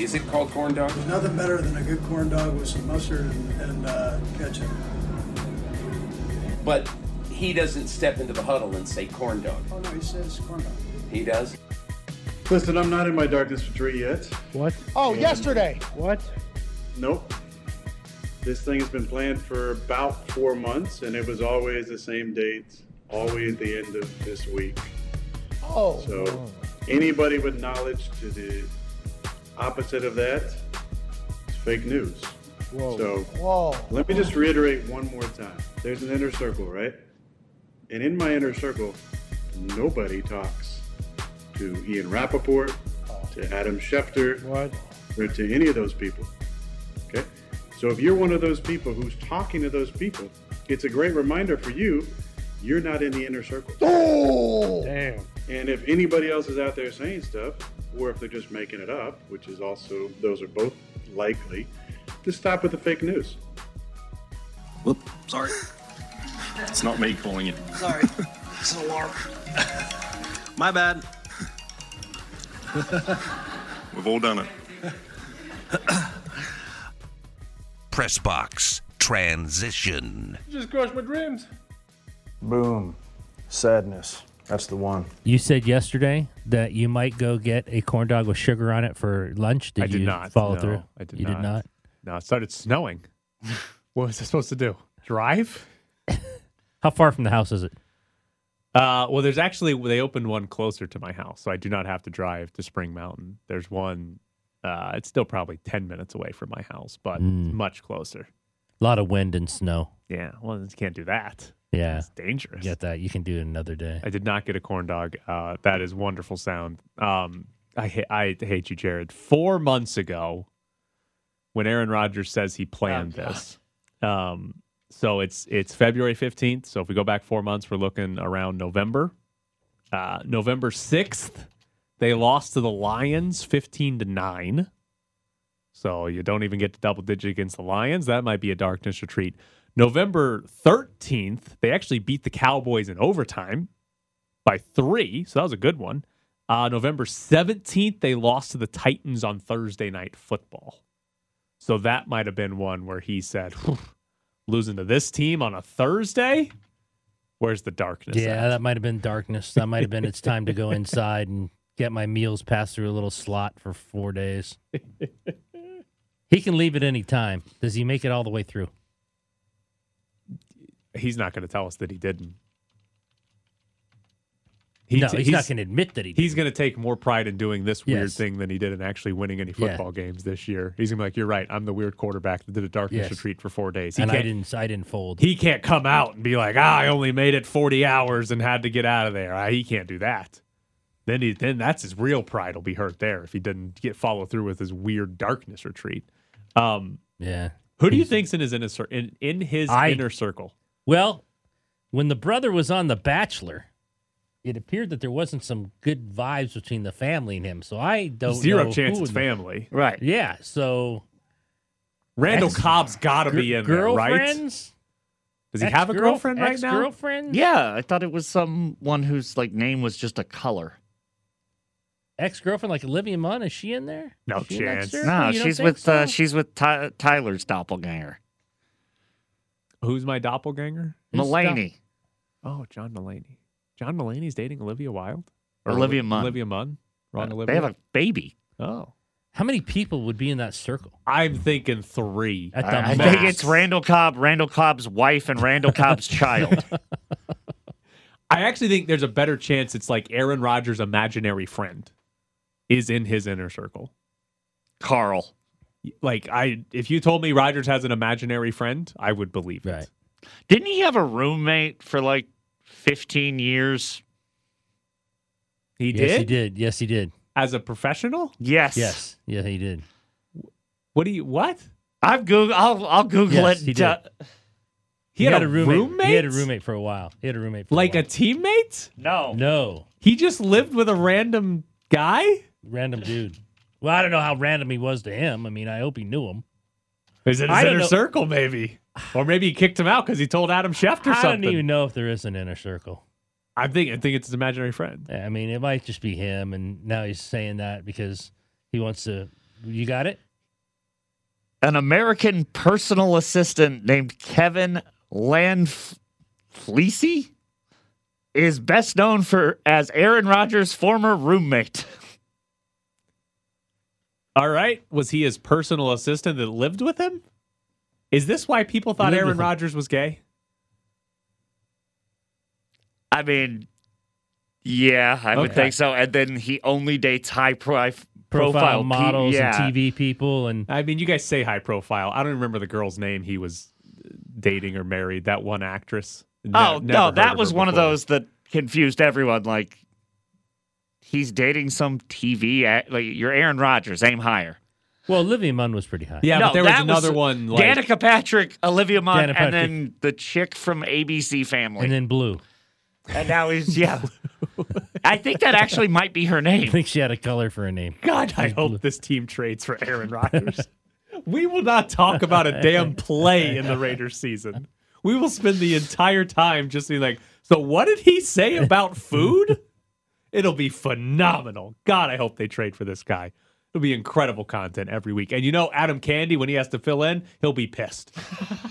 Is it called corn dog? There's nothing better than a good corn dog with some mustard and, and uh, ketchup. But he doesn't step into the huddle and say corn dog. Oh no, he says corn dog. He does. Listen, I'm not in my darkness retreat yet. What? Oh, yesterday. What? Nope. This thing has been planned for about four months, and it was always the same date, always the end of this week. Oh. So, anybody with knowledge to the opposite of that is fake news. Whoa. So, Whoa. let me just reiterate one more time. There's an inner circle, right? And in my inner circle, nobody talks to Ian Rapoport, to Adam Schefter, What? or to any of those people. Okay? So if you're one of those people who's talking to those people, it's a great reminder for you you're not in the inner circle. Oh. Damn. And if anybody else is out there saying stuff, or if they're just making it up, which is also, those are both likely, just stop with the fake news. Whoop, sorry. It's not me calling it. Sorry. It's an alarm. My bad. We've all done it. Press box transition. Just crushed my dreams. Boom. Sadness. That's the one. You said yesterday that you might go get a corn dog with sugar on it for lunch. Did I did you not. follow No, through? I did you not. did not. No, it started snowing. what was I supposed to do? Drive? How far from the house is it? Uh, well, there's actually they opened one closer to my house, so I do not have to drive to Spring Mountain. There's one. Uh, it's still probably ten minutes away from my house, but Mm. much closer. A lot of wind and snow. Yeah, well, you can't do that. Yeah, It's dangerous. get that. You can do it another day. I did not get a corn dog. Uh, that is wonderful sound. Um, I ha- I hate you, Jared. Four months ago, when Aaron Rodgers says he planned Oh, this, um, so it's it's February fifteenth. So if we go back four months, we're looking around November. Uh, November sixth, they lost to the Lions, fifteen to nine. So you don't even get to double digit against the Lions. That might be a darkness retreat. November 13th, they actually beat the Cowboys in overtime by three. So that was a good one. Uh, November 17th, they lost to the Titans on Thursday night football. So that might have been one where he said, losing to this team on a Thursday? Where's the darkness? Yeah, at?" that might have been darkness. That might have been it's time to go inside and get my meals passed through a little slot for four days. he can leave at any time. Does he make it all the way through? he's not going to tell us that he didn't. He no, t- he's, not going to admit that he. He's going to take more pride in doing this weird Yes. thing than he did in actually winning any Yeah. football games this year. He's going to be like, "You're right. I'm the weird quarterback that did a darkness Yes. retreat for four days." He and I didn't. I didn't fold. he can't come out and be like, "Ah, I only made it 40 hours and had to get out of there." Ah, he can't do that. Then he, then that's his real pride will be hurt there if he doesn't get follow through with his weird darkness retreat. Um, yeah. who do you think's in his inner cir- in, in his I- inner circle? Well, when the brother was on The Bachelor, it appeared that there wasn't some good vibes between the family and him. So I don't Zero know chance who it's in the- family. Right. Yeah. So Randall Cobb's got to be in there, right? Does he have a girlfriend right now? Girlfriend. Yeah, I thought it was someone whose like name was just a color. Ex girlfriend like Olivia Munn. Is she in there? No she chance. No, she's with so? uh, she's with Ty- Tyler's doppelganger, Who's my doppelganger? Who's Mulaney. Oh, John Mulaney. John Mulaney's dating Olivia Wilde? Olivia Oli- Munn. Olivia Munn? Wrong Uh, Olivia? They have a baby. oh. How many people would be in that circle? I'm thinking three. At the I, I max. think it's Randall Cobb, Randall Cobb's wife, and Randall Cobb's child. I actually think there's a better chance it's like Aaron Rodgers' imaginary friend is in his inner circle. Carl. Like I if you told me Rodgers has an imaginary friend, I would believe it. Right. Didn't he have a roommate for like 15 years? He Yes, did? he did. Yes, he did. As a professional? Yes. Yes. Yeah, he did. What do you what? I've Google. I'll, I'll Google Yes, it. he did. Uh, He, had, a roommate? He had a roommate for a while. He had a roommate for Like a, a teammate? no. no He just lived with a random guy? Random dude. Well, I don't know how random he was to him. I mean, I hope he knew him. Is it I his don't inner know. circle, maybe? Or maybe he kicked him out because he told Adam Schefter I something. I don't even know if there is an inner circle. I think I think it's his imaginary friend. I mean, it might just be him, and now he's saying that because he wants to You got it? An American personal assistant named Kevin Lanflisi is best known for as Aaron Rodgers' former roommate. All right. Was he his personal assistant that lived with him? Is this why people thought Aaron with. Rodgers was gay? I mean, yeah, I would Okay. think so. And then he only dates high pro- Profile, profile, pe- models yeah. and TV people, and I mean, you guys say high profile. I don't remember the girl's name he was dating or married. That one actress. Oh, ne- Oh never no, heard that of was her one of before. those that confused everyone. Like he's dating some TV. act- Like you're Aaron Rodgers. Aim higher. well, Olivia Munn was pretty high. Yeah, no, but there was that another one. Like, Danica Patrick, Olivia Munn, Danica and then the chick from ABC Family. and then Blue. And now he's yeah. I think that actually might be her name. I think she had a color for a name. God, I hope this team trades for Aaron Rodgers. we will not talk about a damn play in the Raiders season. We will spend the entire time just being like, so what did he say about food? It'll be phenomenal. God, I hope they trade for this guy. It'll be incredible content every week. And you know, Adam Candee, when he has to fill in, he'll be pissed.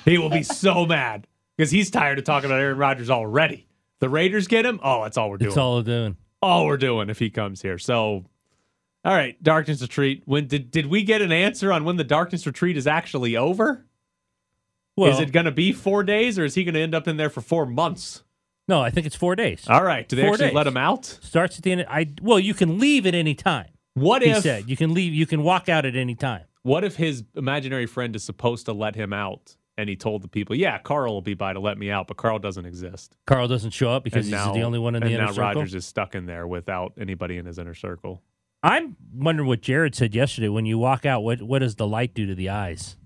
he will be so mad because he's tired of talking about Aaron Rodgers already. The Raiders get him. Oh, that's all we're doing It's all they're doing. all we're doing if he comes here. So, all right, darkness retreat. When did did we get an answer on when the darkness retreat is actually over? Well, is it going to be four days, or is he going to end up in there for four months? No, I think it's four days. All right, do they Four actually days. let him out? Starts at the end. I well, you can leave at any time. What if? He if said you can leave. You can walk out at any time. what if his imaginary friend is supposed to let him out, and he told the people, "Yeah, Carl will be by to let me out," but Carl doesn't exist Carl doesn't show up because and he's the only one in the and inner now circle. Rodgers is stuck in there without anybody in his inner circle. I'm wondering what Jared said yesterday. When you walk out, what what does the light do to the eyes?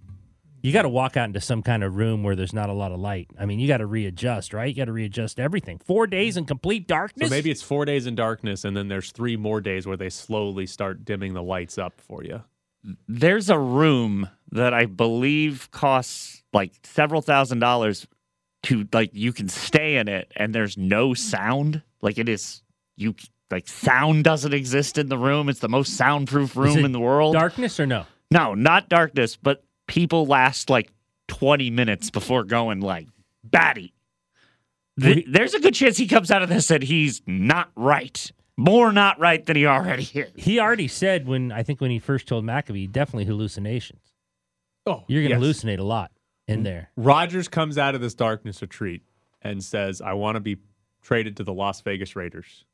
You got to walk out into some kind of room where there's not a lot of light. I mean, you got to readjust, right? You got to readjust everything. Four days in complete darkness. So maybe it's four days in darkness, and then there's three more days where they slowly start dimming the lights up for you. There's a room that I believe costs like several thousand dollars to like you can stay in it and there's no sound. Like it is you like sound doesn't exist in the room. It's the most soundproof Is room it in the world. darkness or no? No, not darkness, but people last like 20 minutes before going like batty. Th- there's a good chance he comes out of this and he's not right. More not right than he already is. He already said when I think when he first told McAfee, definitely hallucinations. Oh, You're going to yes. hallucinate a lot in mm-hmm. there. Rodgers comes out of this darkness retreat and says, I want to be traded to the Las Vegas Raiders.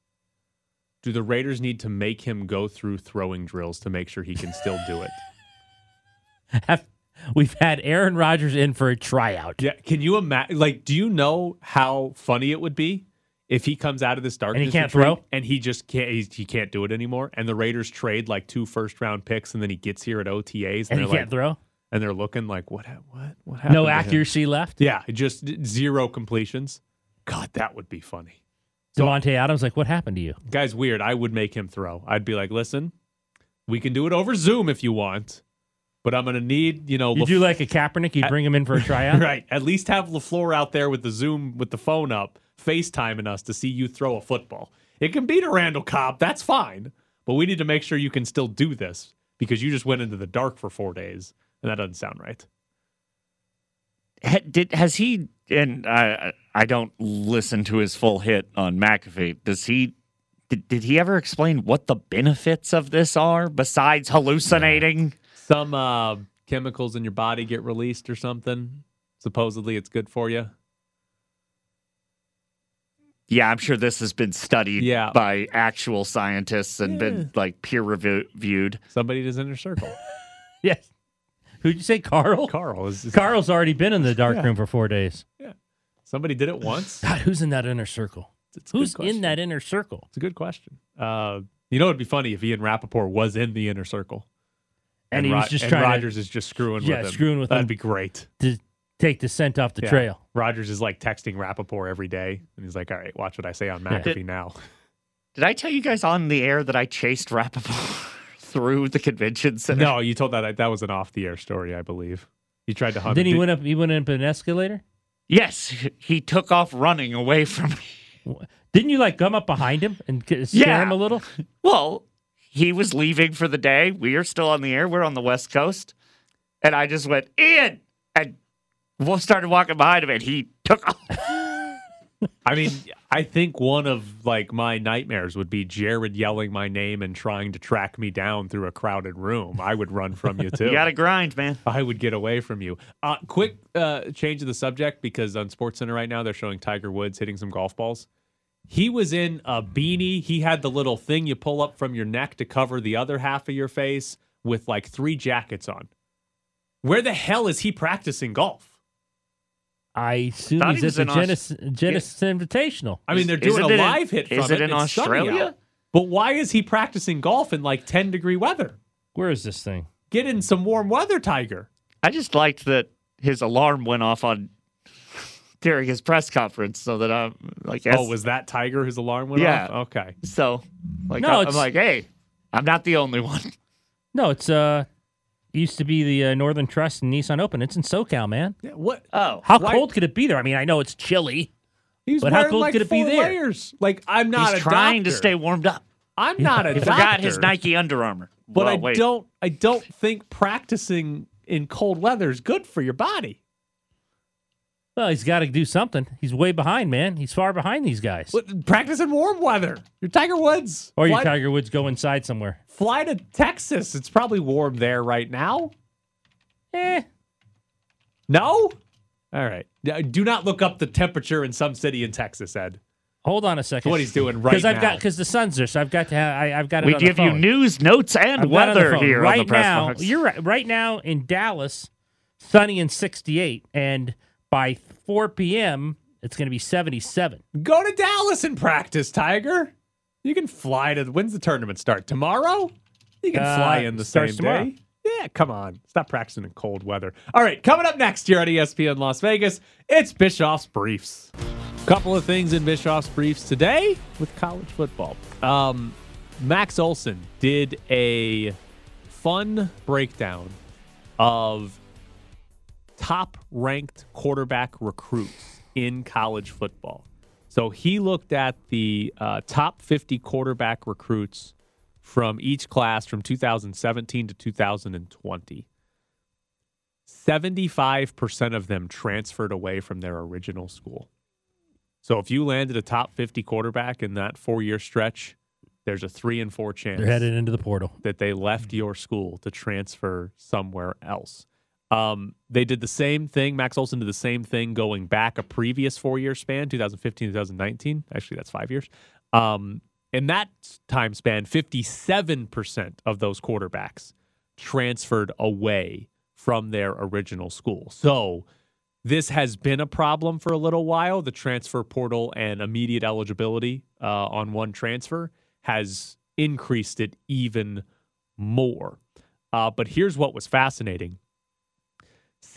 Do the Raiders need to make him go through throwing drills to make sure he can still do it? We've had Aaron Rodgers in for a tryout. Yeah. Can you imagine? Like, do you know how funny it would be if he comes out of this darkness can't throw? and he just can't? He, he can't do it anymore. And the Raiders trade like two first round picks, and then he gets here at OTAs, And he they're like, can't throw? and they're looking like, what? ha- What? What happened? No accuracy left? Yeah, just zero completions. God, that would be funny. Davante Adams, like, what happened to you? Guy's weird. I would make him throw. I'd be like, listen, we can do it over Zoom if you want, but I'm gonna need, you know, if You Laf- do like a Kaepernick, you bring him in for a tryout? right. At least have Lafleur out there with the Zoom with the phone up, FaceTiming us to see you throw a football. It can beat a Randall Cobb. That's fine, but we need to make sure you can still do this because you just went into the dark for four days, and that doesn't sound right. Ha- Did has he and I I don't listen to his full hit on McAfee. Does he did, did he ever explain what the benefits of this are besides hallucinating? Some uh, chemicals in your body get released or something. Supposedly, it's good for you. Yeah, I'm sure this has been studied Yeah. by actual scientists and been like peer reviewed. Somebody in his inner circle. Yes. Who'd you say, Carl? Carl is. Carl's already been in the dark Yeah. room for four days. Yeah. Somebody did it once. God, who's in that inner circle? It's Who's in that inner circle? It's a good question. Uh, you know, it'd be funny if Ian Rapoport was in the inner circle, And, he Ro- was just and trying Rodgers is just screwing Yeah, with him. screwing with That'd him. be great. to take the scent off the Yeah. trail. Rodgers is like texting Rapoport every day, and he's like, "All right, watch what I say on Yeah. McAfee now." Did I tell you guys on the air that I chased Rapoport through the convention center? no, you told that that was an off-the-air story, I believe. He tried to hunt. Then him. he Did- went up. He went up an escalator. Yes, he took off running away from me. Didn't you like come up behind him and scare Yeah. him a little? Well, he was leaving for the day. We are still on the air. We're on the West Coast. And I just went, Ian! And Wolf started walking behind him and he took off. I mean, I think one of like my nightmares would be Jared yelling my name and trying to track me down through a crowded room. I would run from you too. You got to grind, man. I would get away from you. Uh, quick uh, change of the subject because on Sports Center right now they're showing Tiger Woods hitting some golf balls. He was in a beanie. He had the little thing you pull up from your neck to cover the other half of your face with like three jackets on. Where the hell is he practicing golf? I assume Thought he's he at was the in Aus- Genesis, Genesis Invitational. I mean, they're Is doing a it in- live hit is from it in it's sunny Australia? out. But why is he practicing golf in like 10 degree weather? Where is this thing? Get in some warm weather, Tiger. I just liked that his alarm went off on during his press conference so that I'm like, yes. Oh, was that Tiger whose alarm went Yeah. off? Okay. so like, No, I- I'm like, hey, I'm not the only one. No, it's uh, used to be the uh, Northern Trust and Nissan Open. It's in SoCal, man. Yeah, what? Oh, How Why- cold could it be there? I mean, I know it's chilly. He's But how wearing cold like could it be four there? layers. Like I'm not he's a trying to stay warmed up. I'm not a He doctor. forgot his Nike Under Armour. But Well, I wait. don't. I don't think practicing in cold weather is good for your body. Well, he's got to do something. He's way behind, man. He's far behind these guys. But practice in warm weather. You're Tiger Woods. Or your fly, Tiger Woods go inside somewhere. fly to Texas. It's probably warm there right now. Eh. No. All right. Do not look up the temperature in some city in Texas, Ed. Hold on a second. That's what he's doing right Because I've now. got because the sun's there, so I've got to have I, I've got it. We on the give you news, notes, and I've got on weather here right on the press now. box. You're right. Right now in Dallas, sunny and 68, and by 4 p.m. it's going to be 77. Go to Dallas and practice, Tiger. You can fly to. When's the tournament start? Tomorrow? You can Uh, fly in the same tomorrow. day. Yeah, come on. Stop practicing in cold weather. All right, coming up next here at E ESPN Las Vegas, it's Bischoff's Briefs. Couple of things in Bischoff's Briefs today with college football. Um, Max Olson did a fun breakdown of top ranked quarterback recruits in college football. So he looked at the uh, top 50 quarterback recruits from each class from 2017 to 2020. 75% of them transferred away from their original school. So if you landed a top 50 quarterback in that four year stretch, there's a three and four chance They're headed into the portal. that they left your school to transfer somewhere else. Um, they did the same thing. Max Olson did the same thing going back a previous four year span, 2015, 2019. Actually, that's five years. Um, in that time span, 57% of those quarterbacks transferred away from their original school. So this has been a problem for a little while. The transfer portal and immediate eligibility uh, on one transfer has increased it even more. Uh, but here's what was fascinating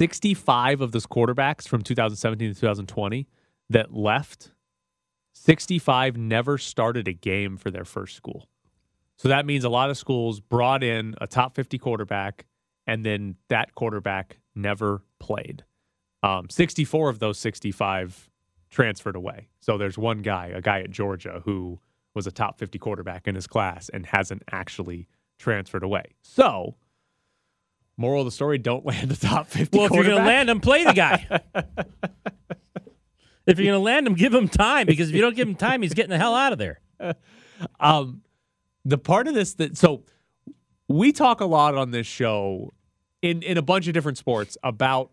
65 of those quarterbacks from 2017 to 2020 that left, 65 never started a game for their first school. So that means a lot of schools brought in a top 50 quarterback, and then that quarterback never played. Um, 64 of those 65 transferred away. So there's one guy, a guy at Georgia, who was a top 50 quarterback in his class and hasn't actually transferred away. So, moral of the story: don't land the top 50. Well, if you're going to land him, play the guy. if you're going to land him, give him time because if you don't give him time, he's getting the hell out of there. um, the part of this that so we talk a lot on this show in in a bunch of different sports about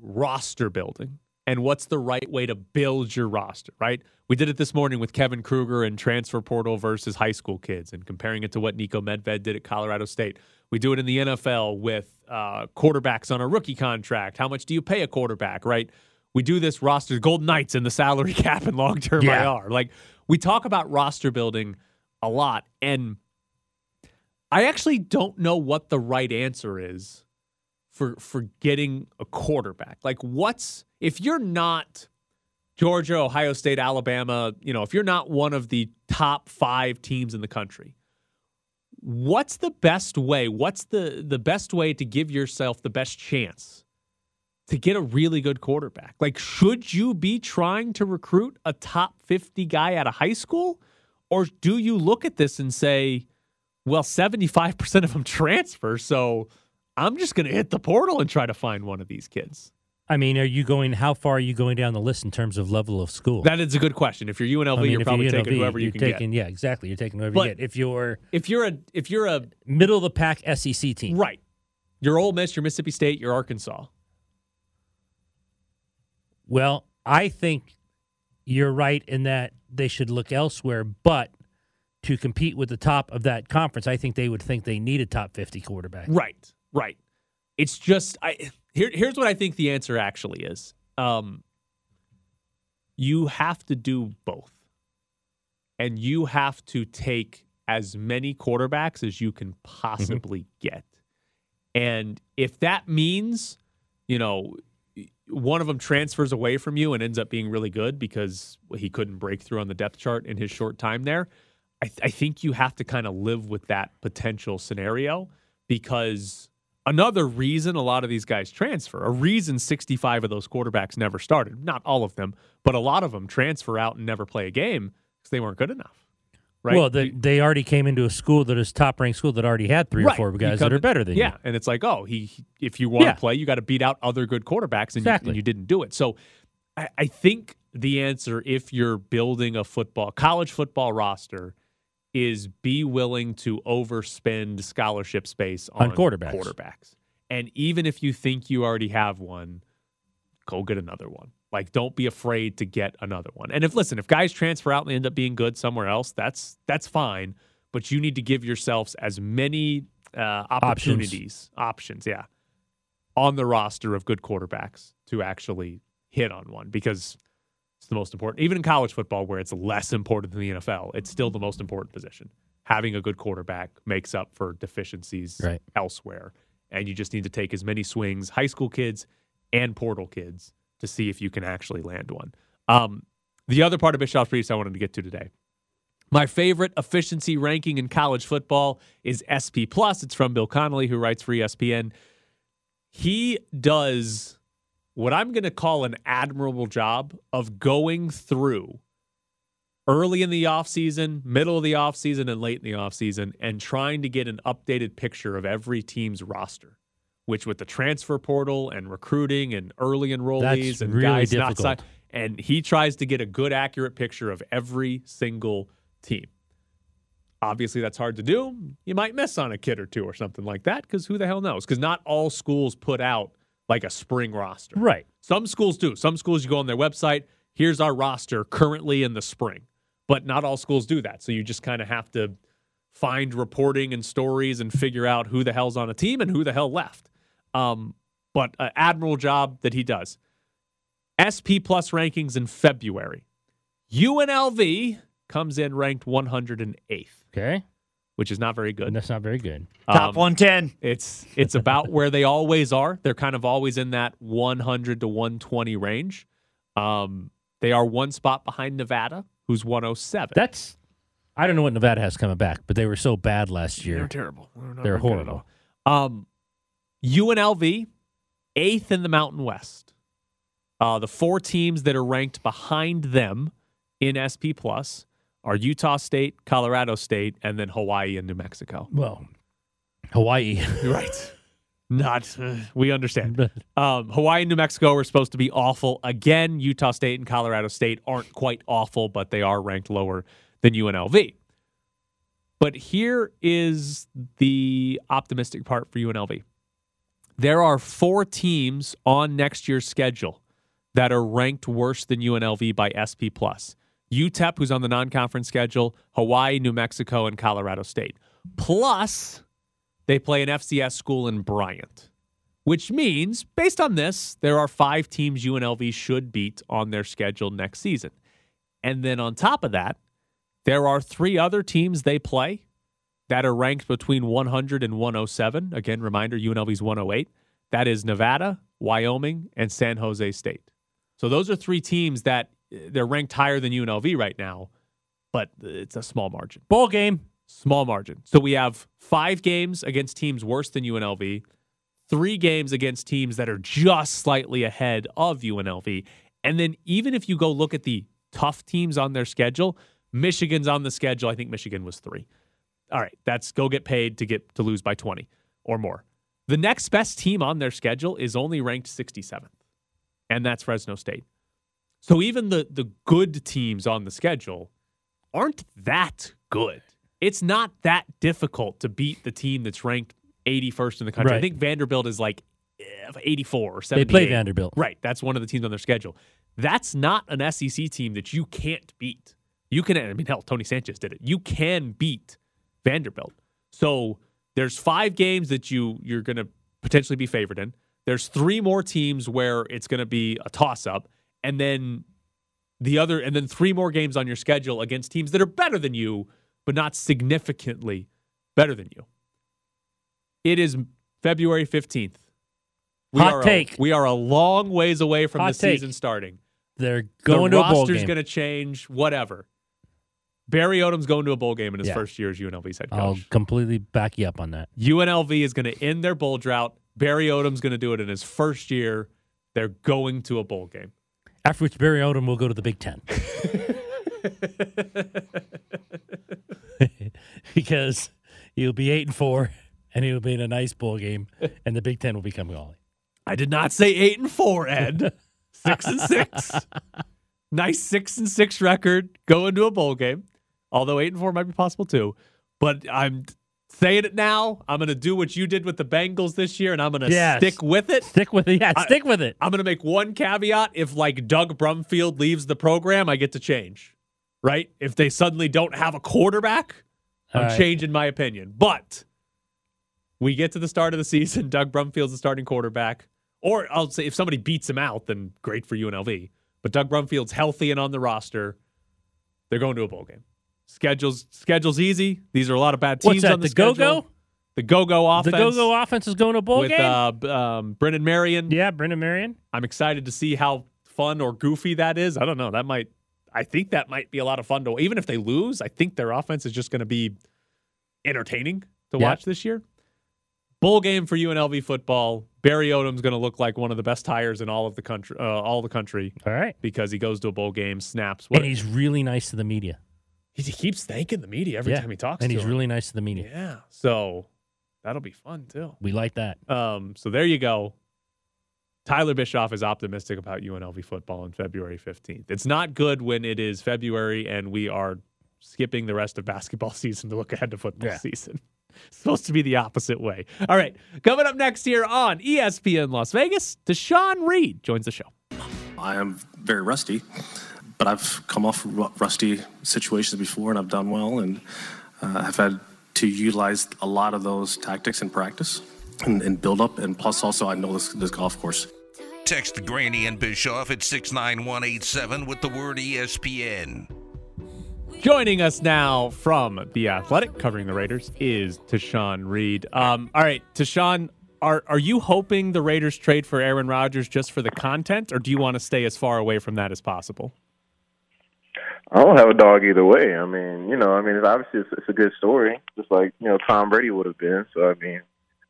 roster building and what's the right way to build your roster, right? We did it this morning with Kevin Kruger and transfer portal versus high school kids and comparing it to what Nico Medved did at Colorado State. We do it in the NFL with uh, quarterbacks on a rookie contract. How much do you pay a quarterback, right? We do this roster, Golden Knights and the salary cap and long term Yeah. IR. Like we talk about roster building a lot. And I actually don't know what the right answer is for for getting a quarterback. Like what's if you're not Georgia, Ohio State, Alabama, you know, if you're not one of the top 5 teams in the country, what's the best way? What's the the best way to give yourself the best chance to get a really good quarterback? Like should you be trying to recruit a top 50 guy out of high school or do you look at this and say Well, 75% of them transfer, so I'm just going to hit the portal and try to find one of these kids. I mean, are you going? How far are you going down the list in terms of level of school? That is a good question. If you're UNLV, I mean, you're probably you're taking whoever you can taking, get. Yeah, exactly. You're taking whoever But- you get. If you're If you're a if you're a middle of the pack SEC team, right, you're Ole Miss, you're Mississippi State, you're Arkansas. Well, I think you're right in that they should look elsewhere, but to compete with the top of that conference, I think they would think they need a top 50 quarterback. Right, right. It's just I here. Here's what I think the answer actually is. Um, you have to do both, and you have to take as many quarterbacks as you can possibly get. And if that means, you know, one of them transfers away from you and ends up being really good because he couldn't break through on the depth chart in his short time there, I, th- I think you have to kind of live with that potential scenario because another reason a lot of these guys transfer, a reason 65 of those quarterbacks never started, not all of them, but a lot of them transfer out and never play a game because they weren't good enough. Right? Well, they, they already came into a school that is top ranked school that already had three Right. or four guys that are better than yeah, you. Yeah, and it's like, oh, he, he- if you want Yeah. to play, you got to beat out other good quarterbacks, and, Exactly. you, and you didn't do it. So, I, I think the answer, if you're building a football college football roster, is be willing to overspend scholarship space On on, quarterbacks. Quarterbacks, and even if you think you already have one, go get another one. Like, don't be afraid to get another one. And if listen, if guys transfer out and they end up being good somewhere else, that's that's fine. But you need to give yourselves as many uh, opportunities, options. yeah, on the roster of good quarterbacks to actually hit on one because it's the most important. Even in college football, where it's less important than the NFL, it's still the most important position. Having a good quarterback makes up for deficiencies Right. elsewhere, and you just need to take as many swings, high school kids and portal kids, to see if you can actually land one. Um, the other part of Bischoff's briefs I wanted to get to today. My favorite efficiency ranking in college football is SP Plus. It's from Bill Connolly, who writes for ESPN. He does what I'm going to call an admirable job of going through early in the offseason, middle of the offseason, and late in the offseason and trying to get an updated picture of every team's roster, which with the transfer portal and recruiting and early enrollees That's and really guys not signed. And he tries to get a good, accurate picture of every single team. Obviously, that's hard to do. You might miss on a kid or two or something like that because who the hell knows? Because not all schools put out like a spring roster. Right. Some schools do. Some schools you go on their website, here's our roster currently in the spring. But not all schools do that. So you just kind of have to find reporting and stories and figure out who the hell's on a team and who the hell left. Um, but uh, admirable job that he does. SP plus rankings in February. UNLV comes in ranked 108th, Okay. Which is not very good. And that's not very good. Top Um, 110. it's it's about where they always are. They're kind of always in that 100 to 120 range. Um, they are one spot behind Nevada, who's 107. That's, I don't know what Nevada has coming back, but they were so bad last year. They're terrible. They're, They're very good at horrible. all. Um, UNLV, eighth in the Mountain West. Uh, the four teams that are ranked behind them in SP Plus are Utah State, Colorado State, and then Hawaii and New Mexico. Well, Hawaii. Right. Not, uh, we understand. Um, Hawaii and New Mexico are supposed to be awful. Again, Utah State and Colorado State aren't quite awful, but they are ranked lower than UNLV. But here is the optimistic part for UNLV. There are four teams on next year's schedule that are ranked worse than UNLV by SP Plus. UTEP, who's on the non-conference schedule, Hawaii, New Mexico, and Colorado State. Plus, they play an FCS school in Bryant, which means, based on this, there are five teams UNLV should beat on their schedule next season. And then on top of that, there are three other teams they play that are ranked between 100 and 107. Again, reminder UNLV's 108. That is Nevada, Wyoming, and San Jose State. So those are three teams that they're ranked higher than UNLV right now, but it's a small margin. Bowl game. Small margin. So we have five games against teams worse than UNLV, three games against teams that are just slightly ahead of UNLV. And then even if you go look at the tough teams on their schedule, Michigan's on the schedule. I think Michigan was three. All right, that's go get paid to get to lose by 20 or more. The next best team on their schedule is only ranked 67th, and that's Fresno State. So even the the good teams on the schedule aren't that good. It's not that difficult to beat the team that's ranked 81st in the country. I think Vanderbilt is like eh, 84 or 78. They 78. play Vanderbilt. Right. That's one of the teams on their schedule. That's not an SEC team that you can't beat. You can, I mean, hell, Tony Sanchez did it. You can beat Vanderbilt. So there's five games that you you're going to potentially be favored in. There's three more teams where it's going to be a toss up, and then the other, and then three more games on your schedule against teams that are better than you, but not significantly better than you. It is February 15th. We Hot are a- take. we are a long ways away from Hot the take. season starting. They're going the to a bowl roster's game. going to change, whatever. Barry Odom's going to a bowl game in his Yeah. first year as UNLV's head coach. I'll completely back you up on that. UNLV is going to end their bowl drought. Barry Odom's going to do it in his first year. They're going to a bowl game. After which Barry Odom will go to the Big Ten. because he'll be eight and four and he'll be in a nice bowl game and the Big Ten will become golly. I did not say eight and four, Ed. six and six. Nice six and six record going to a bowl game. Although eight and four might be possible too. But I'm saying it now. I'm going to do what you did with the Bengals this year, and I'm going to Yes. stick with it. Stick with it. Yeah, I- stick with it. I'm going to make one caveat. If like Doug Brumfield leaves the program, I get to change, right? If they suddenly don't have a quarterback, I'm All right. changing my opinion. But we get to the start of the season. Doug Brumfield's the starting quarterback. Or I'll say if somebody beats him out, then great for UNLV. But Doug Brumfield's healthy and on the roster. They're going to a bowl game. Schedules schedule's easy. These are a lot of bad teams What's that? on the, The go go? The go-go offense. The go go offense is going to a bowl with game? uh, b- um, Brennan Marion. yeah, Brennan Marion. I'm excited to see how fun or goofy that is. I don't know. That might, I think that might be a lot of fun to, even if they lose, I think their offense is just going to be entertaining to Yeah. watch this year. Bowl game for UNLV football. Barry Odom's going to look like one of the best hires in all of the country, uh, all the country, All right. because he goes to a bowl game, snaps. What And he's really nice to the media. He, he keeps thanking the media every yeah. time he talks. And to he's him. really nice to the media. yeah. So that'll be fun too. We like that. Um, so there you go. Tyler Bischoff is optimistic about UNLV football on February 15th. It's not good when it is February and we are skipping the rest of basketball season to look ahead to football Yeah. season. It's supposed to be the opposite way. All right. Coming up next here on ESPN Las Vegas, Tashan Reed joins the show. I am very rusty, but I've come off ru- rusty situations before and I've done well and uh, I've had to utilize a lot of those tactics in practice and, and build up. And plus, also, I know this, this golf course. Text Granny and Bischoff at 69187 with the word ESPN. Joining us now from The Athletic, covering the Raiders, is Tashan Reed. Um, all right, Tashan, are, are you hoping the Raiders trade for Aaron Rodgers just for the content, or do you want to stay as far away from that as possible? I don't have a dog either way. I mean, you know, I mean, it's obviously it's, it's a good story, just like you know Tom Brady would have been. So I mean,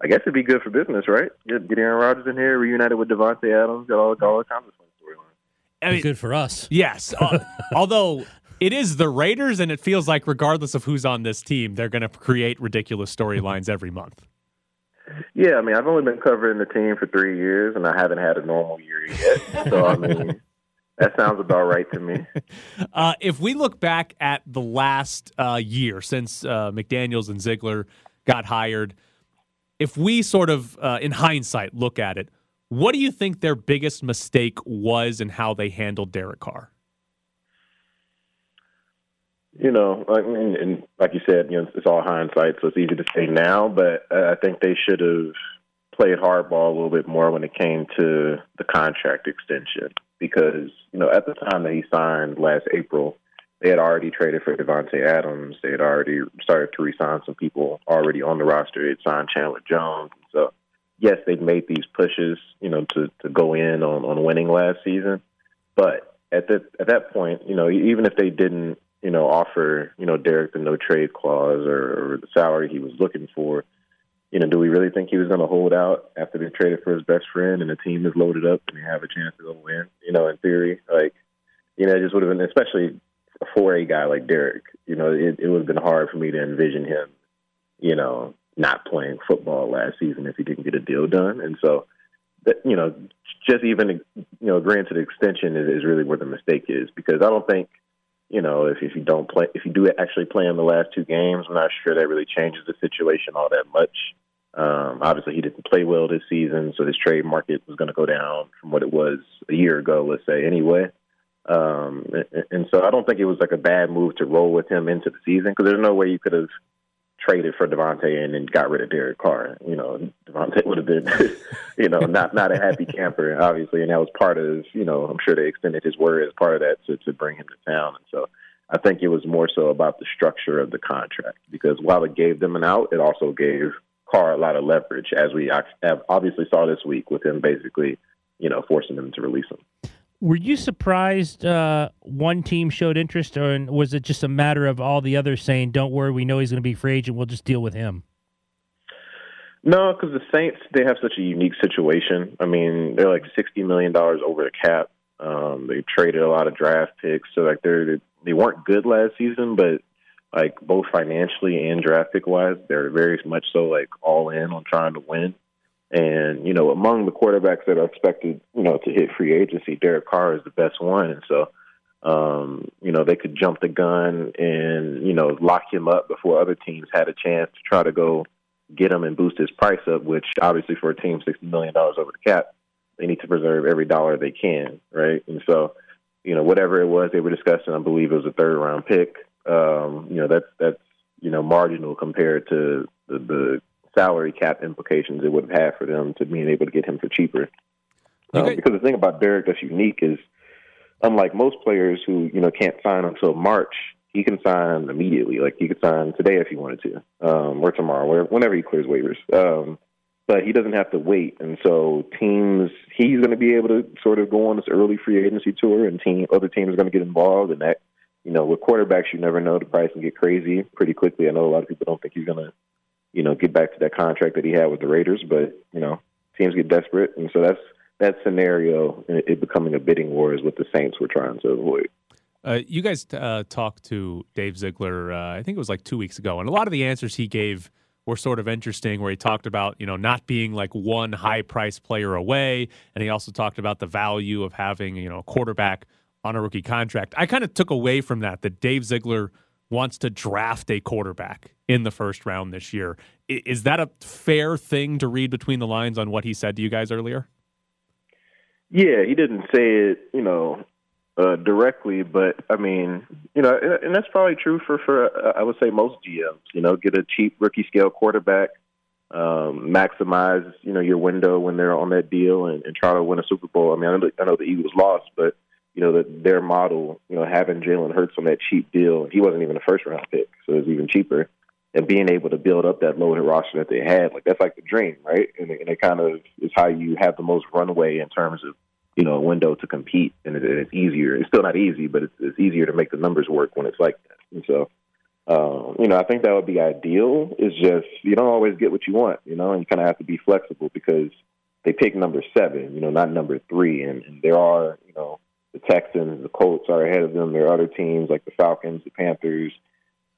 I guess it'd be good for business, right? Get, get Aaron Rodgers in here, reunited with Davante Adams, got all, got all kinds of fun storylines. I mean, Good for us. yes. uh, although it is the Raiders, and it feels like regardless of who's on this team, they're going to create ridiculous storylines every month. Yeah, I mean, I've only been covering the team for three years, and I haven't had a normal year yet. so I mean, that sounds about right to me. Uh, if we look back at the last uh, year since uh, McDaniels and Ziegler got hired, if we sort of, uh, in hindsight, look at it, what do you think their biggest mistake was and how they handled Derek Carr? You know, I mean, and like you said, you know, it's all hindsight, so it's easy to say now. But uh, I think they should have played hardball a little bit more when it came to the contract extension, because you know, at the time that he signed last April, they had already traded for Davante Adams. They had already started to re-sign some people already on the roster. They signed Chandler Jones. So, yes, they've made these pushes, you know, to to go in on on winning last season. But at that at that point, you know, even if they didn't, you know, offer, you know, Derek the no trade clause or, or the salary he was looking for, you know, do we really think he was going to hold out after they traded for his best friend and the team is loaded up and they have a chance to go win? You know, in theory, like, you know, it just would have been, especially for a guy like Derek, you know, it, it would have been hard for me to envision him you know, not playing football last season if he didn't get a deal done. And so, that, you know, just even you know the extension is, is really where the mistake is because I don't think you know if if you don't play if you do actually play in the last two games, I'm not sure that really changes the situation all that much. Um, obviously, he didn't play well this season, so his trade market was going to go down from what it was a year ago, let's say, anyway. Um, and, and so I don't think it was like a bad move to roll with him into the season because there's no way you could have traded for Davante and then got rid of Derek Carr. You know, Davante would have been, you know, not not a happy camper, obviously, and that was part of, you know, I'm sure they extended his word as part of that to, to bring him to town. And so I think it was more so about the structure of the contract because while it gave them an out, it also gave Carr a lot of leverage, as we have obviously saw this week with him basically, you know, forcing them to release him. Were you surprised uh, one team showed interest, or was it just a matter of all the others saying, "Don't worry, we know he's going to be free agent. We'll just deal with him"? No, because the Saints they have such a unique situation. I mean, they're like sixty million dollars over the cap. Um, they traded a lot of draft picks, so like they're they weren't good last season, but like both financially and draft pick wise, they're very much so like all in on trying to win. And you know, among the quarterbacks that are expected, you know, to hit free agency, Derek Carr is the best one. And so, um, you know, they could jump the gun and you know lock him up before other teams had a chance to try to go get him and boost his price up. Which obviously, for a team sixty million dollars over the cap, they need to preserve every dollar they can, right? And so, you know, whatever it was they were discussing, I believe it was a third round pick um, you know that's that's you know marginal compared to the, the salary cap implications it would have had for them to being able to get him for cheaper. Um, because the thing about Derek that's unique is, unlike most players who you know can't sign until March, he can sign immediately. Like he could sign today if he wanted to, um, or tomorrow, whenever he clears waivers. Um, but he doesn't have to wait, and so teams he's going to be able to sort of go on this early free agency tour, and team other teams are going to get involved, and that you know, with quarterbacks, you never know. The price can get crazy pretty quickly. I know a lot of people don't think he's going to, you know, get back to that contract that he had with the Raiders, but, you know, teams get desperate. And so that's that scenario, it becoming a bidding war, is what the Saints were trying to avoid. Uh, you guys uh, talked to Dave Ziegler, uh, I think it was like two weeks ago, and a lot of the answers he gave were sort of interesting where he talked about you know not being like one high price player away and he also talked about the value of having you know a quarterback on a rookie contract. I kind of took away from that that Dave Ziegler wants to draft a quarterback in the first round this year. Is that a fair thing to read between the lines on what he said to you guys earlier? Yeah, he didn't say it, you know, uh, directly, but I mean, you know, and, and that's probably true for for uh, I would say most GMs. You know, get a cheap rookie scale quarterback, um, maximize you know your window when they're on that deal, and, and try to win a Super Bowl. I mean, I know, I know the Eagles lost, but you know, that their model, you know, having Jalen Hurts on that cheap deal, he wasn't even a first round pick, so it was even cheaper. And being able to build up that loaded roster that they had, like that's like the dream, right? And, and it kind of is how you have the most runway in terms of, you know, a window to compete, and it, it's easier. It's still not easy, but it's, it's easier to make the numbers work when it's like that. And so, um, you know, I think that would be ideal. Is just you don't always get what you want, you know, and you kind of have to be flexible because they pick number seven, you know, not number three, and, and there are, you know, the Texans, the Colts are ahead of them. There are other teams like the Falcons, the Panthers,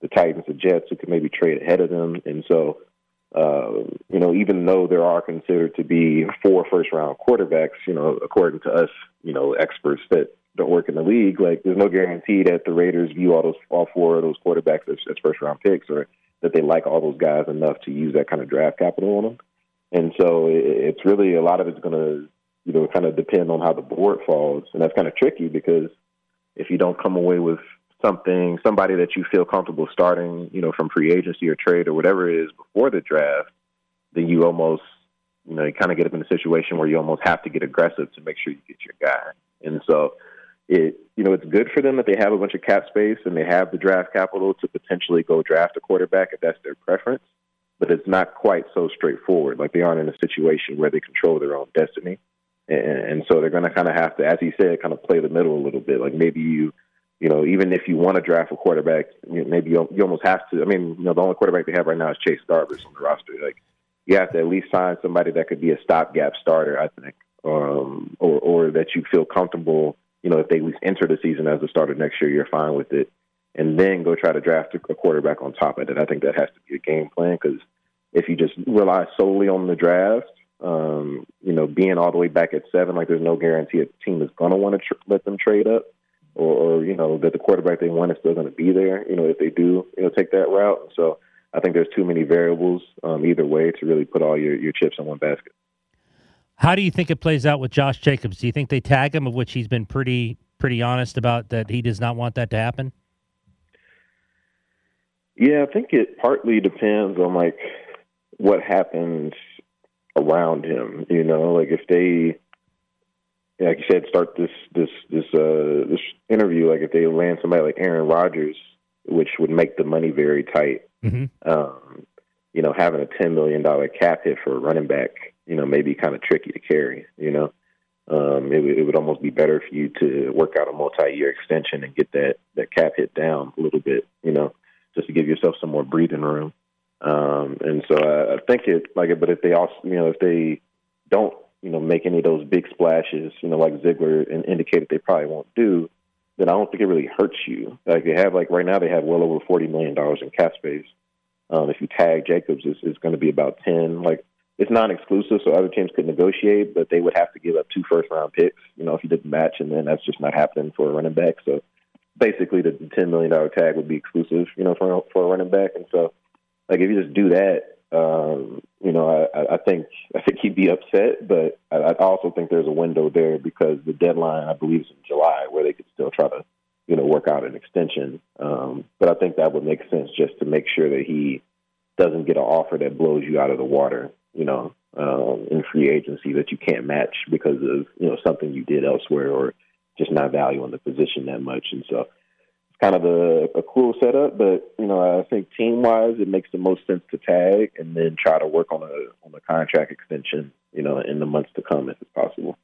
the Titans, the Jets who could maybe trade ahead of them. And so, uh, you know, even though there are considered to be four first round quarterbacks, you know, according to us, you know, experts that don't work in the league, like there's no guarantee that the Raiders view all those all four of those quarterbacks as, as first round picks or that they like all those guys enough to use that kind of draft capital on them. And so it's really a lot of it's going to you know, kind of depend on how the board falls. And that's kind of tricky because if you don't come away with something, somebody that you feel comfortable starting, you know, from free agency or trade or whatever it is before the draft, then you almost, you know, you kind of get up in a situation where you almost have to get aggressive to make sure you get your guy. And so it, you know, it's good for them that they have a bunch of cap space and they have the draft capital to potentially go draft a quarterback if that's their preference. But it's not quite so straightforward. Like they aren't in a situation where they control their own destiny and, and so they're going to kind of have to, as he said, kind of play the middle a little bit. Like maybe you, you know, even if you want to draft a quarterback, you know, maybe you, you almost have to. I mean, you know, the only quarterback they have right now is Chase Garbers on the roster. Like you have to at least sign somebody that could be a stopgap starter, I think, um, or or that you feel comfortable. You know, if they at least enter the season as a starter next year, you're fine with it. and then go try to draft a quarterback on top of it. I think that has to be a game plan because if you just rely solely on the draft, um, you know, being all the way back at seven, like there's no guarantee a team is going to want to tr- let them trade up, or, or you know that the quarterback they want is still going to be there. You know, if they do, you know, take that route. So I think there's too many variables um, either way to really put all your your chips in one basket. How do you think it plays out with Josh Jacobs? Do you think they tag him, of which he's been pretty pretty honest about that he does not want that to happen? Yeah, I think it partly depends on like what happens around him. You know, like if they, like you said, start this this this uh this interview, like if they land somebody like Aaron Rodgers, which would make the money very tight. Mm-hmm. Um, you know, having a ten million dollar cap hit for a running back, you know, may be kind of tricky to carry. You know, um, it, it would almost be better for you to work out a multi-year extension and get that that cap hit down a little bit. You know, just to give yourself some more breathing room. Um, and so I, I think it like, but if they also, you know, if they don't, you know, make any of those big splashes, you know, like Ziegler in- indicated they probably won't do, then I don't think it really hurts you. Like they have, like right now they have well over forty million dollars in cap space. Um, if you tag Jacobs, it's, it's going to be about ten. Like it's non-exclusive, so other teams could negotiate, but they would have to give up two first-round picks. You know, if you didn't match, and then that's just not happening for a running back. So basically, the ten million dollar tag would be exclusive. You know, for for a running back, and so like if you just do that, um, you know, I, I- think I think he'd be upset, but I, I also think there's a window there because the deadline I believe is in July, where they could still try to, you know, work out an extension. Um, but I think that would make sense just to make sure that he doesn't get an offer that blows you out of the water, you know, um, in free agency that you can't match because of you know something you did elsewhere or just not valuing the position that much. And so kind of a, a cool setup, but you know, I think team wise, it makes the most sense to tag and then try to work on a on a contract extension, you know, in the months to come if it's possible.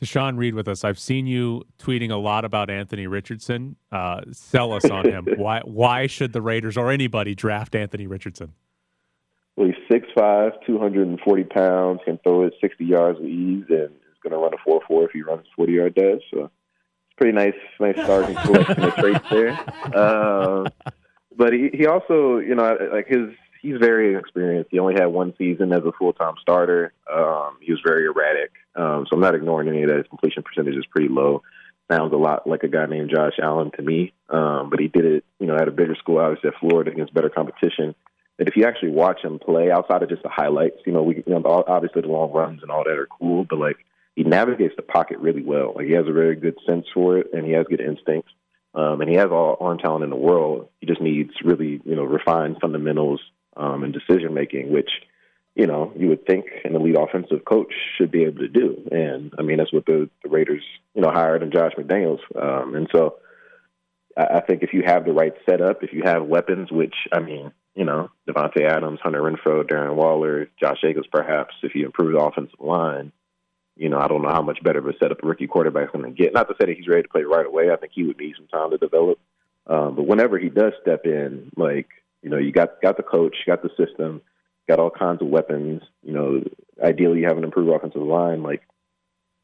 Tashan Reed with us. I've seen you tweeting a lot about Anthony Richardson. Uh, sell us on him. why why should the Raiders or anybody draft Anthony Richardson? Well, he's six five, two hundred and forty pounds, can throw it sixty yards with ease, and is going to run a four four if he runs forty yard dash. So pretty nice, nice starting collection of traits there. Um, but he he also, you know, like his he's very experienced. He only had one season as a full time starter. Um, he was very erratic. Um, so I'm not ignoring any of that. His completion percentage is pretty low. Sounds a lot like a guy named Josh Allen to me. Um, but he did it, you know, at a bigger school, obviously at Florida against better competition. That if you actually watch him play outside of just the highlights, you know, we you know obviously the long runs and all that are cool, but like he navigates the pocket really well. Like he has a very good sense for it, and he has good instincts. Um, and he has all arm talent in the world. He just needs really, you know, refined fundamentals um, and decision making, which, you know, you would think an elite offensive coach should be able to do. And I mean, that's what the, the Raiders, you know, hired in Josh McDaniels. Um, and so I, I think if you have the right setup, if you have weapons, which I mean, you know, Davante Adams, Hunter Renfrow, Darren Waller, Josh Jacobs, perhaps, if you improve the offensive line, you know, I don't know how much better of a setup a rookie quarterback is going to get. Not to say that he's ready to play right away. I think he would need some time to develop. Um, but whenever he does step in, like you know, you got got the coach, got the system, got all kinds of weapons. You know, ideally you have an improved offensive line. Like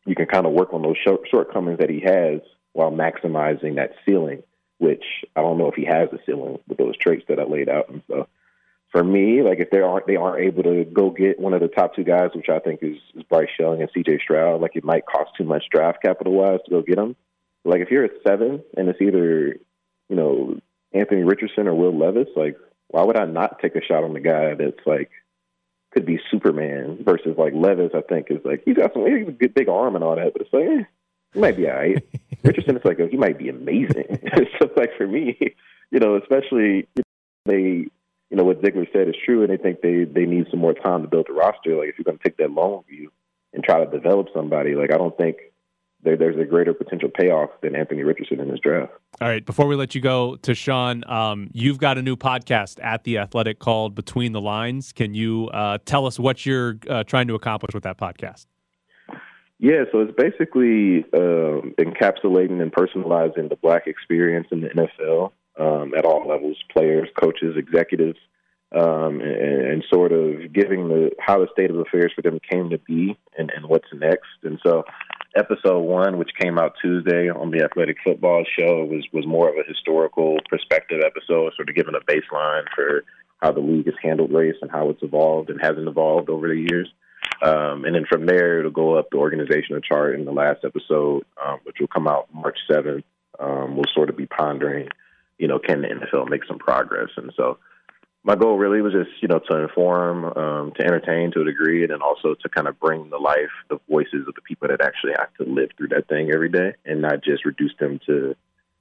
you can kind of work on those short, shortcomings that he has while maximizing that ceiling. Which I don't know if he has a ceiling with those traits that I laid out. And so for me, like if they aren't they aren't able to go get one of the top two guys, which I think is, is Bryce Young and C.J. Stroud, like it might cost too much draft capital wise to go get them. Like if you're at seven and it's either you know Anthony Richardson or Will Levis, like why would I not take a shot on the guy that's like could be Superman versus like Levis? I think is like he's got some he's a good big arm and all that, but it's like eh, he might be all right. Richardson is like he might be amazing. so like for me, you know, especially they you know, what Ziegler said is true, and they think they they need some more time to build a roster. Like if you're going to take that long view and try to develop somebody, like I don't think there, there's a greater potential payoff than Anthony Richardson in this draft. All right, before we let you go Tashan, um, you've got a new podcast at the Athletic called Between the Lines. Can you uh, tell us what you're uh, trying to accomplish with that podcast? Yeah, so it's basically um, encapsulating and personalizing the black experience in the NFL um, at all levels, players, coaches, executives, um, and, and sort of giving the how the state of affairs for them came to be and, and what's next. And so episode one, which came out Tuesday on the Athletic Football Show, was was more of a historical perspective episode, sort of giving a baseline for how the league has handled race and how it's evolved and hasn't evolved over the years. Um, and then from there, it'll go up the organizational chart in the last episode, um, which will come out March 7th. Um, we'll sort of be pondering, you know, can the NFL make some progress? And so my goal really was just, you know, to inform, um, to entertain to a degree, and then also to kind of bring the life the voices of the people that actually have to live through that thing every day and not just reduce them to,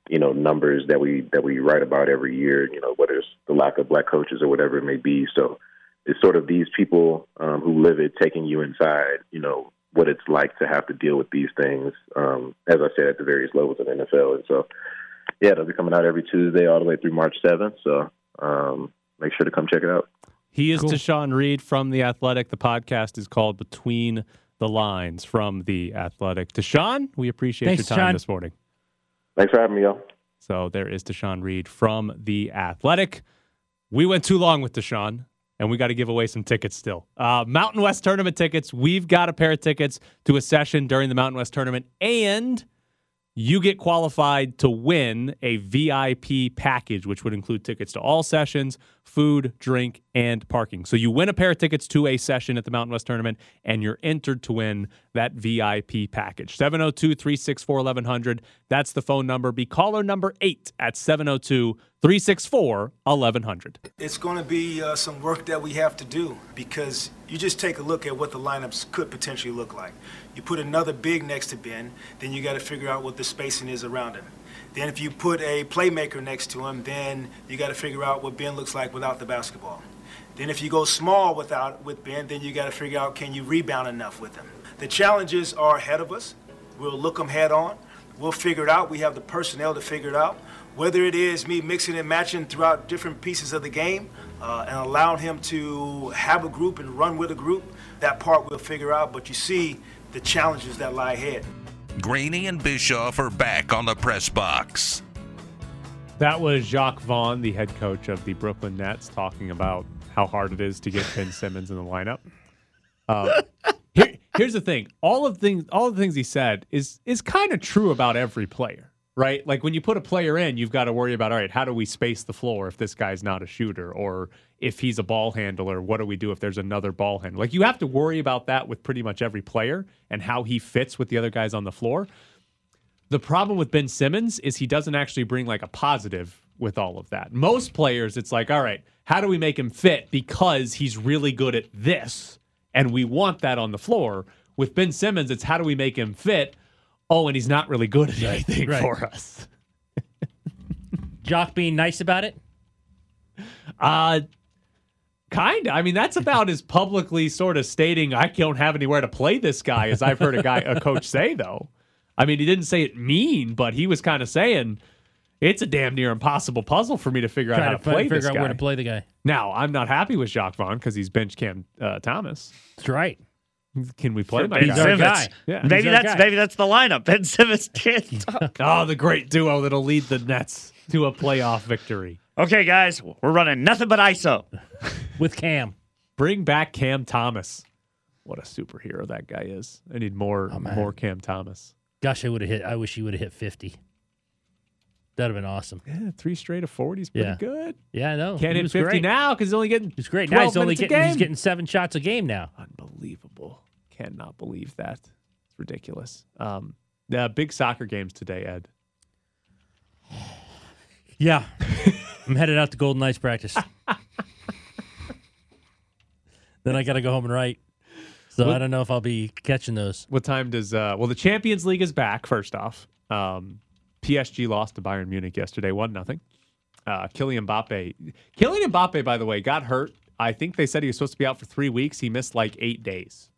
you know, numbers that we that we write about every year, you know, whether it's the lack of black coaches or whatever it may be. So it's sort of these people um, who live it taking you inside, you know, what it's like to have to deal with these things, um, as I said, at the various levels of the NFL. And so, yeah, they'll be coming out every Tuesday all the way through March 7th. So um, make sure to come check it out. He is Tashan Reed from The Athletic. The podcast is called Between the Lines from The Athletic. Tashan, we appreciate Thanks, your time Tashan. this morning. Thanks for having me, y'all. So there is Tashan Reed from The Athletic. We went too long with Tashan, and we got to give away some tickets still. Uh, Mountain West Tournament tickets. We've got a pair of tickets to a session during the Mountain West Tournament, and you get qualified to win a VIP package, which would include tickets to all sessions, food, drink, and parking. So you win a pair of tickets to a session at the Mountain West Tournament, and you're entered to win that VIP package. 702 364 1100. That's the phone number. Be caller number eight at 702 364 1100. It's going to be uh, some work that we have to do because you just take a look at what the lineups could potentially look like. You put another big next to Ben, then you got to figure out what the spacing is around him. Then if you put a playmaker next to him, then you got to figure out what Ben looks like without the basketball. Then if you go small without with Ben, then you got to figure out can you rebound enough with him. The challenges are ahead of us. We'll look them head on. We'll figure it out. We have the personnel to figure it out. Whether it is me mixing and matching throughout different pieces of the game uh, and allowing him to have a group and run with a group, that part we'll figure out. But you see the challenges that lie ahead. Graney and Bischoff are back on the press box. That was Jacque Vaughn, the head coach of the Brooklyn Nets, talking about how hard it is to get Ben Simmons in the lineup. Uh, here, here's the thing: all of things, all the things he said is is kind of true about every player, right? Like when you put a player in, you've got to worry about all right, how do we space the floor if this guy's not a shooter, or if he's a ball handler, what do we do if there's another ball handler? Like you have to worry about that with pretty much every player and how he fits with the other guys on the floor. The problem with Ben Simmons is he doesn't actually bring like a positive with all of that. Most players, it's like, all right, how do we make him fit because he's really good at this and we want that on the floor. With Ben Simmons, it's how do we make him fit? Oh, and he's not really good at anything right. for us. Jacque being nice about it. Uh kind of. I mean, that's about as publicly sort of stating I don't have anywhere to play this guy as I've heard a guy a coach say though. I mean, he didn't say it mean, but he was kind of saying it's a damn near impossible puzzle for me to figure out how to to play figure this out guy. where to play the guy. Now, I'm not happy with Jacque Vaughn because he's bench Cam uh, Thomas. That's right. Can we play Ben? Simmons. Yeah. Maybe that's guy. maybe that's the lineup. Ben Simmons can't talk. Oh, the great duo that'll lead the Nets to a playoff victory. Okay, guys, we're running nothing but ISO. With Cam. Bring back Cam Thomas. What a superhero that guy is. I need more Oh, more Cam Thomas. Gosh, I would have hit. I wish he would have hit fifty. That'd have been awesome. Yeah, three straight of 40 is pretty Yeah. good. Yeah, I know. Can't He hit was 50 great. now because he's only getting He's great. Now he's only getting he's getting seven shots a game now. Unbelievable. Cannot believe that. It's ridiculous. Um, the big soccer games today, Ed. Yeah. I'm headed out to Golden Knights practice. then I got to go home and write. So What- I don't know if I'll be catching those. What time does uh well the Champions League is back first off. Um PSG lost to Bayern Munich yesterday, one nothing. Uh Kylian Mbappe. Kylian Mbappe, by the way, got hurt. I think they said he was supposed to be out for three weeks. He missed like eight days.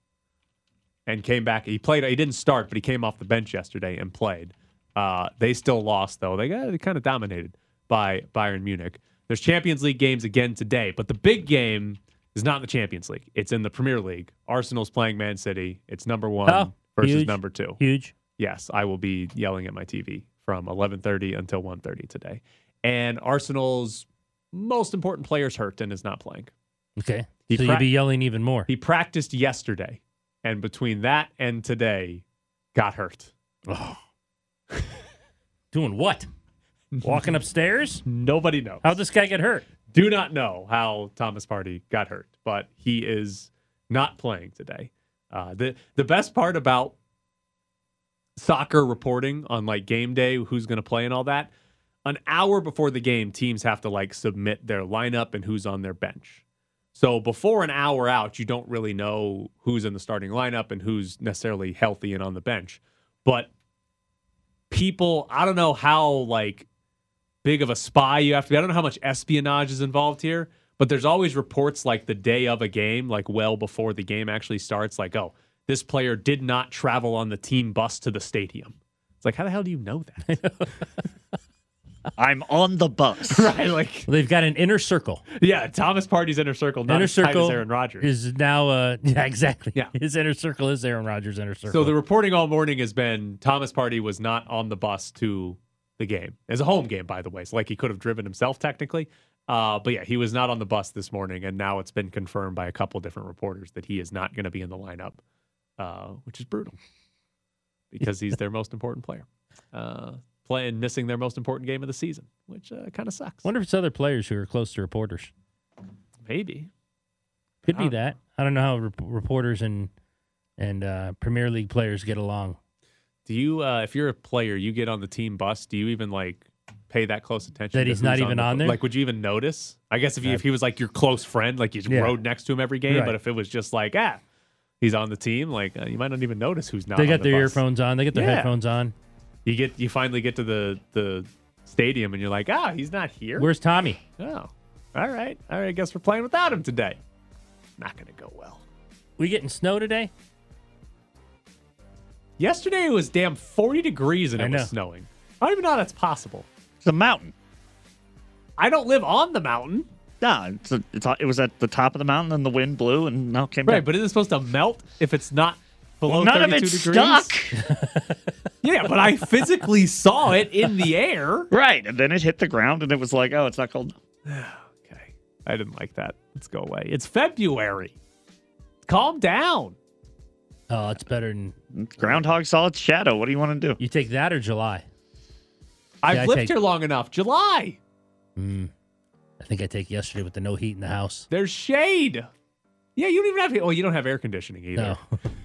And came back. He played he didn't start, but he came off the bench yesterday and played. Uh they still lost though. They got they kind of dominated by Bayern Munich. There's Champions League games again today, but the big game is not in the Champions League. It's in the Premier League. Arsenal's playing Man City. It's number one Oh, versus huge. number two. Huge. Yes, I will be yelling at my TV from 11:30 until 1:30 today. And Arsenal's most important player's hurt and is not playing. Okay. He so pra- you'll be yelling even more. He practiced yesterday, and between that and today, got hurt. Oh. Doing what? Walking upstairs? Nobody knows. How'd this guy get hurt? Do not know how Thomas Partey got hurt, but he is not playing today. Uh, the the best part about soccer reporting on like game day, who's going to play and all that, an hour before the game, teams have to like submit their lineup and who's on their bench. So before an hour out, you don't really know who's in the starting lineup and who's necessarily healthy and on the bench. But people, I don't know how like big of a spy you have to be. I don't know how much espionage is involved here, but there's always reports like the day of a game, like well before the game actually starts, like, oh, this player did not travel on the team bus to the stadium. It's like, how the hell do you know that? I'm on the bus. right, like They've got an inner circle. yeah, Thomas Partey's inner circle, not inner as tight circle as Aaron Rodgers. is now. Uh, yeah, exactly. Yeah. his inner circle is Aaron Rodgers' inner circle. So the reporting all morning has been Thomas Partey was not on the bus to the game. It's a home game, by the way. So like he could have driven himself technically. Uh, but yeah, he was not on the bus this morning, and now it's been confirmed by a couple different reporters that he is not going to be in the lineup, uh, which is brutal because he's their most important player. Uh, playing missing their most important game of the season, which uh, kind of sucks. wonder if it's other players who are close to reporters. Maybe Could be that. I don't know how rep- reporters and and uh, Premier League players get along. Do you, uh, if you're a player, you get on the team bus, do you even like pay that close attention? That he's not even the on there? Like, would you even notice? I guess if, you, if he was like your close friend, like you Yeah. rode next to him every game, Right. but if it was just like, ah, he's on the team, like uh, you might not even notice who's not. they on got the their bus. earphones on. They get their Yeah. headphones on. You get, you finally get to the the stadium, and you're like, ah, he's not here. Where's Tommy? Oh, all right, all right. I guess we're playing without him today. Not gonna go well. We getting snow today? Yesterday it was damn 40 degrees and I it know. was snowing. I don't even know how that's possible. It's a mountain. I don't live on the mountain. No, it's a, it's a, it was at the top of the mountain, and the wind blew, and now it came Right, back. but isn't it supposed to melt if it's not below Well, none of 32 it's degrees? stuck. Yeah, but I physically saw it in the air. right, and then it hit the ground, and it was like, oh, it's not cold. Okay. I didn't like that. Let's go away. It's February. Calm down. Oh, it's better than Groundhog saw its shadow. What do you want to do? you take that or July. I've I lived take- here long enough. July. Mm. I think I take yesterday with the no heat in the house. There's shade. Yeah, you don't even have. Oh, you don't have air conditioning either. No.